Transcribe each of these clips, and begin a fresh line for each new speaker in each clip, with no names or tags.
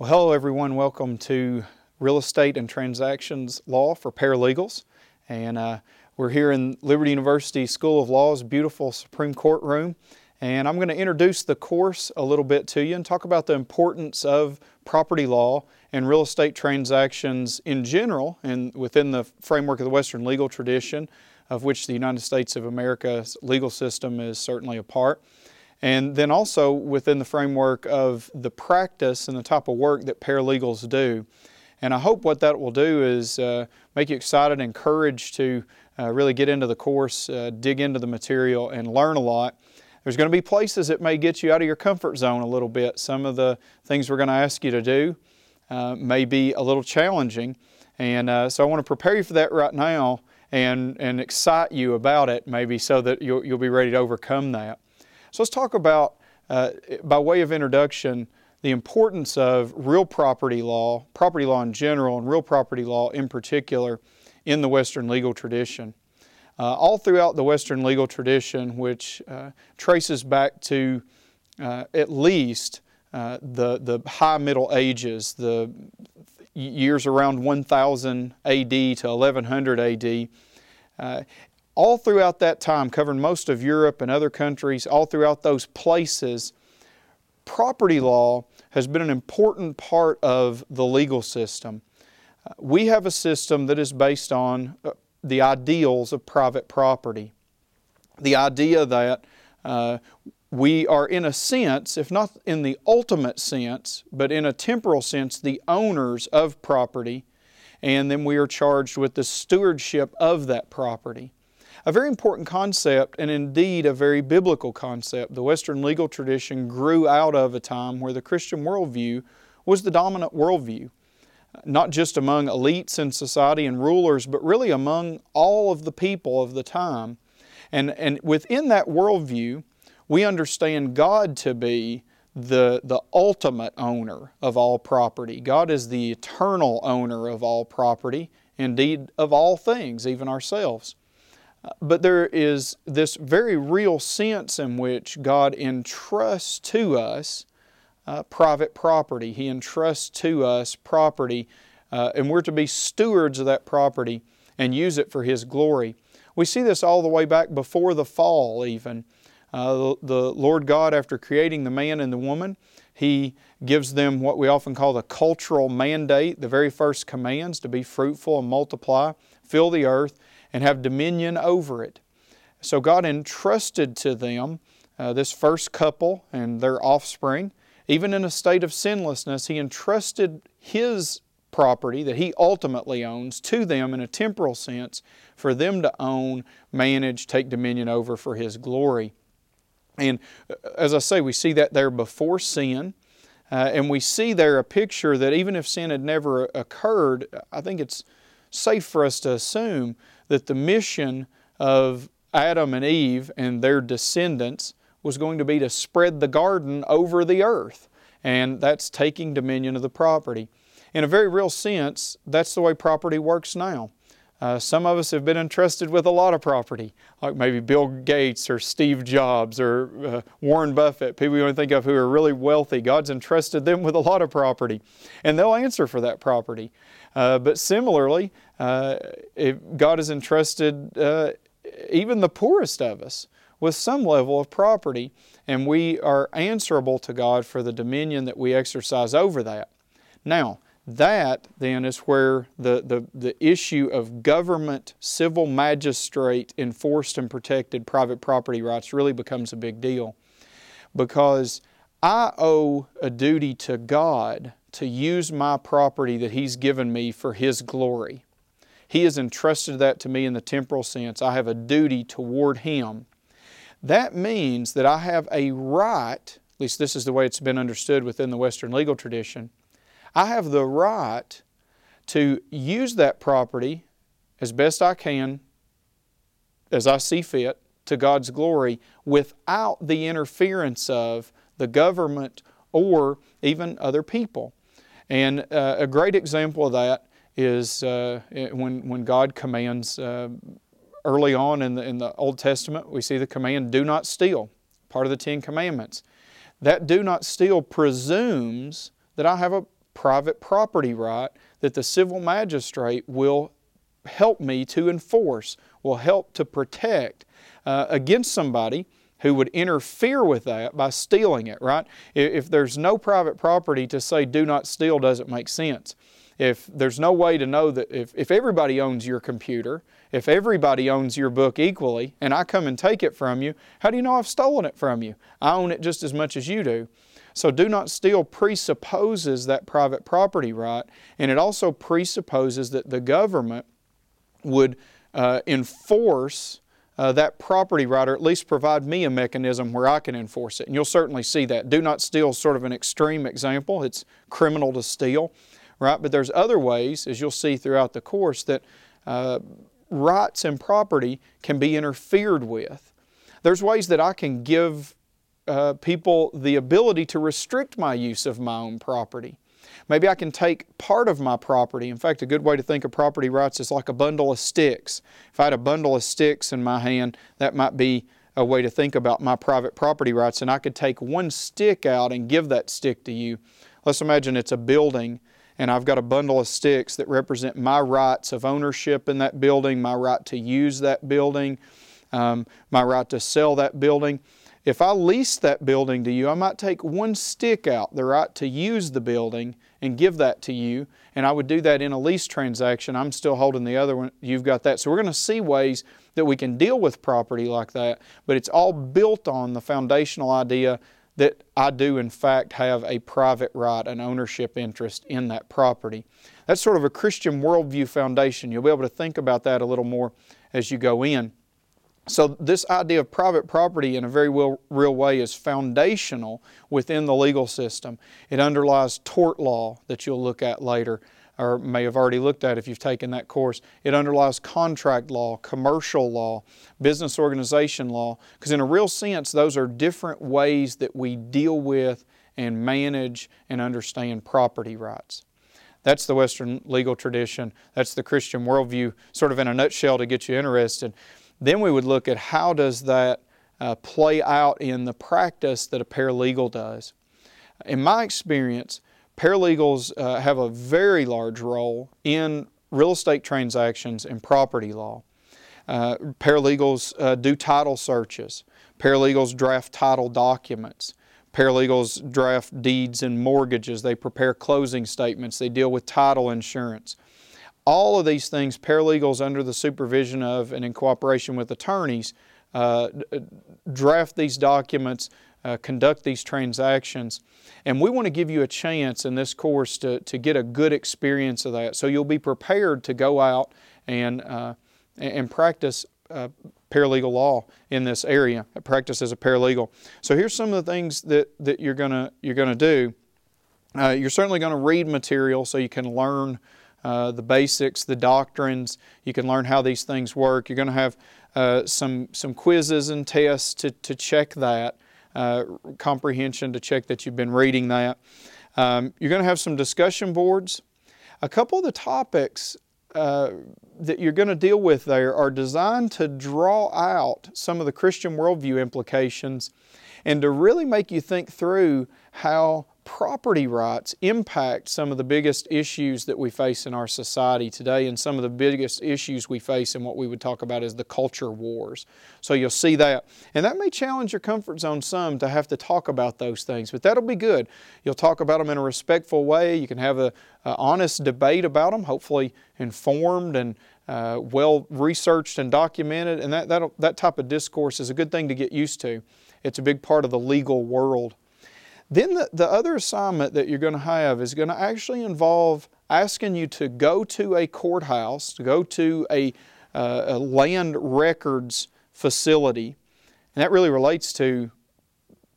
Well, hello everyone. Welcome to Real Estate and Transactions Law for Paralegals. And uh, we're here in Liberty University School of Law's beautiful Supreme Court room. And I'm going to introduce the course a little bit to you and talk about the importance of property law and real estate transactions in general and within the framework of the Western legal tradition, of which the United States of America's legal system is certainly a part and then also within the framework of the practice and the type of work that paralegals do. And I hope what that will do is uh, make you excited, and encouraged to uh, really get into the course, uh, dig into the material, and learn a lot. There's going to be places that may get you out of your comfort zone a little bit. Some of the things we're going to ask you to do uh, may be a little challenging. And uh, so I want to prepare you for that right now and, and excite you about it, maybe, so that you'll, you'll be ready to overcome that. So let's talk about, uh, by way of introduction, the importance of real property law, property law in general, and real property law in particular in the Western legal tradition. Uh, all throughout the Western legal tradition, which uh, traces back to uh, at least uh, the, the high Middle Ages, the years around 1000 AD to 1100 AD, uh, all throughout that time, covering most of Europe and other countries, all throughout those places, property law has been an important part of the legal system. Uh, we have a system that is based on uh, the ideals of private property. The idea that uh, we are, in a sense, if not in the ultimate sense, but in a temporal sense, the owners of property, and then we are charged with the stewardship of that property a very important concept and indeed a very biblical concept. The Western legal tradition grew out of a time where the Christian worldview was the dominant worldview, not just among elites in society and rulers, but really among all of the people of the time. And, and within that worldview, we understand God to be the, the ultimate owner of all property. God is the eternal owner of all property, indeed of all things, even ourselves. But there is this very real sense in which God entrusts to us uh, private property. He entrusts to us property, uh, and we're to be stewards of that property and use it for His glory. We see this all the way back before the fall, even. Uh, the, the Lord God, after creating the man and the woman, He gives them what we often call the cultural mandate, the very first commands to be fruitful and multiply, fill the earth, and have dominion over it. So God entrusted to them uh, this first couple and their offspring. Even in a state of sinlessness, He entrusted His property that He ultimately owns to them in a temporal sense for them to own, manage, take dominion over for His glory. And uh, as I say, we see that there before sin. Uh, and we see there a picture that even if sin had never occurred, I think it's safe for us to assume that the mission of Adam and Eve and their descendants was going to be to spread the garden over the earth. And that's taking dominion of the property. In a very real sense, that's the way property works now. Uh, some of us have been entrusted with a lot of property, like maybe Bill Gates or Steve Jobs or uh, Warren Buffett, people you want to think of who are really wealthy. God's entrusted them with a lot of property, and they'll answer for that property. Uh, but similarly, uh, God has entrusted uh, even the poorest of us with some level of property, and we are answerable to God for the dominion that we exercise over that. Now, that then is where the, the, the issue of government, civil magistrate enforced and protected private property rights really becomes a big deal. Because I owe a duty to God to use my property that He's given me for His glory. He has entrusted that to me in the temporal sense. I have a duty toward Him. That means that I have a right, at least this is the way it's been understood within the Western legal tradition, I have the right to use that property as best I can, as I see fit, to God's glory without the interference of the government or even other people. And uh, a great example of that is uh, when, when God commands uh, early on in the, in the Old Testament, we see the command, do not steal, part of the Ten Commandments. That do not steal presumes that I have a private property right that the civil magistrate will help me to enforce, will help to protect uh, against somebody who would interfere with that by stealing it, right? If there's no private property to say do not steal doesn't make sense. If there's no way to know that if, if everybody owns your computer, if everybody owns your book equally, and I come and take it from you, how do you know I've stolen it from you? I own it just as much as you do. So, do not steal presupposes that private property right, and it also presupposes that the government would uh, enforce uh, that property right, or at least provide me a mechanism where I can enforce it. And you'll certainly see that. Do not steal sort of an extreme example. It's criminal to steal, right? But there's other ways, as you'll see throughout the course, that uh, rights and property can be interfered with. There's ways that I can give uh, people the ability to restrict my use of my own property. Maybe I can take part of my property. In fact, a good way to think of property rights is like a bundle of sticks. If I had a bundle of sticks in my hand, that might be a way to think about my private property rights. And I could take one stick out and give that stick to you. Let's imagine it's a building and I've got a bundle of sticks that represent my rights of ownership in that building, my right to use that building, um, my right to sell that building. If I lease that building to you, I might take one stick out, the right to use the building, and give that to you. And I would do that in a lease transaction. I'm still holding the other one. You've got that. So we're going to see ways that we can deal with property like that, but it's all built on the foundational idea that I do, in fact, have a private right, an ownership interest in that property. That's sort of a Christian worldview foundation. You'll be able to think about that a little more as you go in. So, this idea of private property in a very real, real way is foundational within the legal system. It underlies tort law that you'll look at later, or may have already looked at if you've taken that course. It underlies contract law, commercial law, business organization law, because in a real sense, those are different ways that we deal with and manage and understand property rights. That's the Western legal tradition. That's the Christian worldview, sort of in a nutshell to get you interested. Then we would look at how does that uh, play out in the practice that a paralegal does. In my experience, paralegals uh, have a very large role in real estate transactions and property law. Uh, paralegals uh, do title searches. Paralegals draft title documents. Paralegals draft deeds and mortgages. They prepare closing statements. They deal with title insurance all of these things, paralegals under the supervision of and in cooperation with attorneys, uh, draft these documents, uh, conduct these transactions. And we want to give you a chance in this course to, to get a good experience of that. So you'll be prepared to go out and, uh, and practice uh, paralegal law in this area, practice as a paralegal. So here's some of the things that, that you're going you're gonna do. Uh, you're certainly going to read material so you can learn uh, the basics, the doctrines. You can learn how these things work. You're going to have uh, some, some quizzes and tests to, to check that, uh, comprehension to check that you've been reading that. Um, you're going to have some discussion boards. A couple of the topics uh, that you're going to deal with there are designed to draw out some of the Christian worldview implications and to really make you think through how property rights impact some of the biggest issues that we face in our society today and some of the biggest issues we face in what we would talk about as the culture wars. So you'll see that. And that may challenge your comfort zone some to have to talk about those things, but that'll be good. You'll talk about them in a respectful way. You can have an honest debate about them, hopefully informed and uh, well researched and documented. And that, that, that type of discourse is a good thing to get used to. It's a big part of the legal world. Then the, the other assignment that you're going to have is going to actually involve asking you to go to a courthouse, to go to a, uh, a land records facility. And that really relates to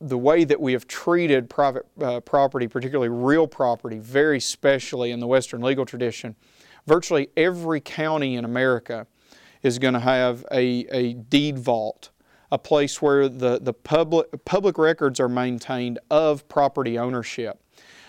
the way that we have treated private uh, property, particularly real property, very specially in the Western legal tradition. Virtually every county in America is going to have a, a deed vault a place where the, the public, public records are maintained of property ownership.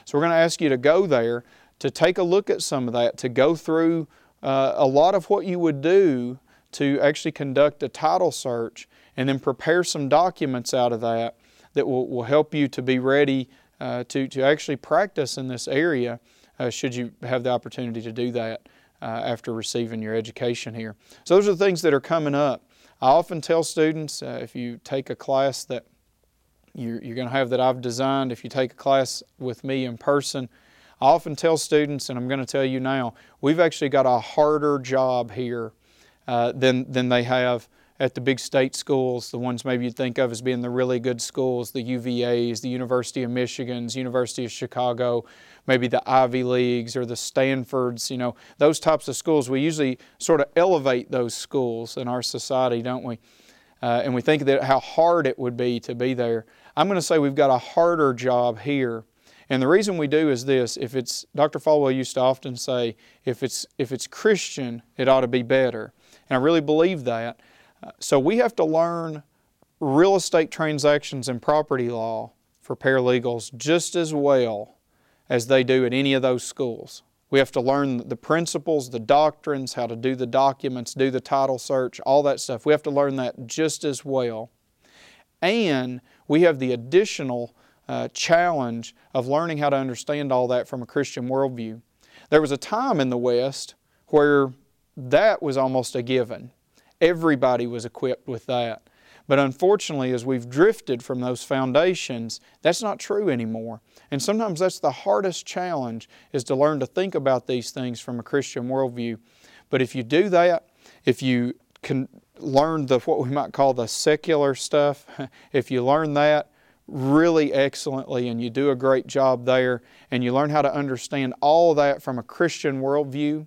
So we're going to ask you to go there, to take a look at some of that, to go through uh, a lot of what you would do to actually conduct a title search and then prepare some documents out of that that will, will help you to be ready uh, to, to actually practice in this area uh, should you have the opportunity to do that uh, after receiving your education here. So, those are the things that are coming up. I often tell students uh, if you take a class that you're, you're going to have that I've designed, if you take a class with me in person, I often tell students, and I'm going to tell you now, we've actually got a harder job here uh, than, than they have at the big state schools, the ones maybe you'd think of as being the really good schools, the UVAs, the University of Michigan's, University of Chicago, maybe the Ivy Leagues or the Stanfords, you know, those types of schools. We usually sort of elevate those schools in our society, don't we? Uh, and we think that how hard it would be to be there. I'm going to say we've got a harder job here. And the reason we do is this: if it's Dr. Falwell used to often say, if it's if it's Christian, it ought to be better. And I really believe that. So we have to learn real estate transactions and property law for paralegals just as well as they do at any of those schools. We have to learn the principles, the doctrines, how to do the documents, do the title search, all that stuff. We have to learn that just as well. And we have the additional uh, challenge of learning how to understand all that from a Christian worldview. There was a time in the West where that was almost a given. Everybody was equipped with that. But unfortunately, as we've drifted from those foundations, that's not true anymore. And sometimes that's the hardest challenge is to learn to think about these things from a Christian worldview. But if you do that, if you can learn the what we might call the secular stuff, if you learn that really excellently and you do a great job there and you learn how to understand all that from a Christian worldview,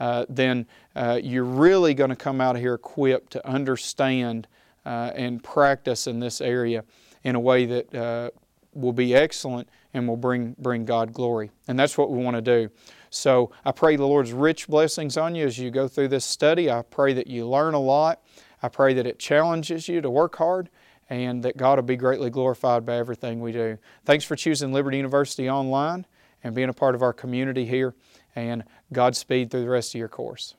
uh, then uh, you're really going to come out of here equipped to understand uh, and practice in this area in a way that uh, will be excellent and will bring, bring God glory. And that's what we want to do. So I pray the Lord's rich blessings on you as you go through this study. I pray that you learn a lot. I pray that it challenges you to work hard and that God will be greatly glorified by everything we do. Thanks for choosing Liberty University Online and being a part of our community here. And Godspeed through the rest of your course.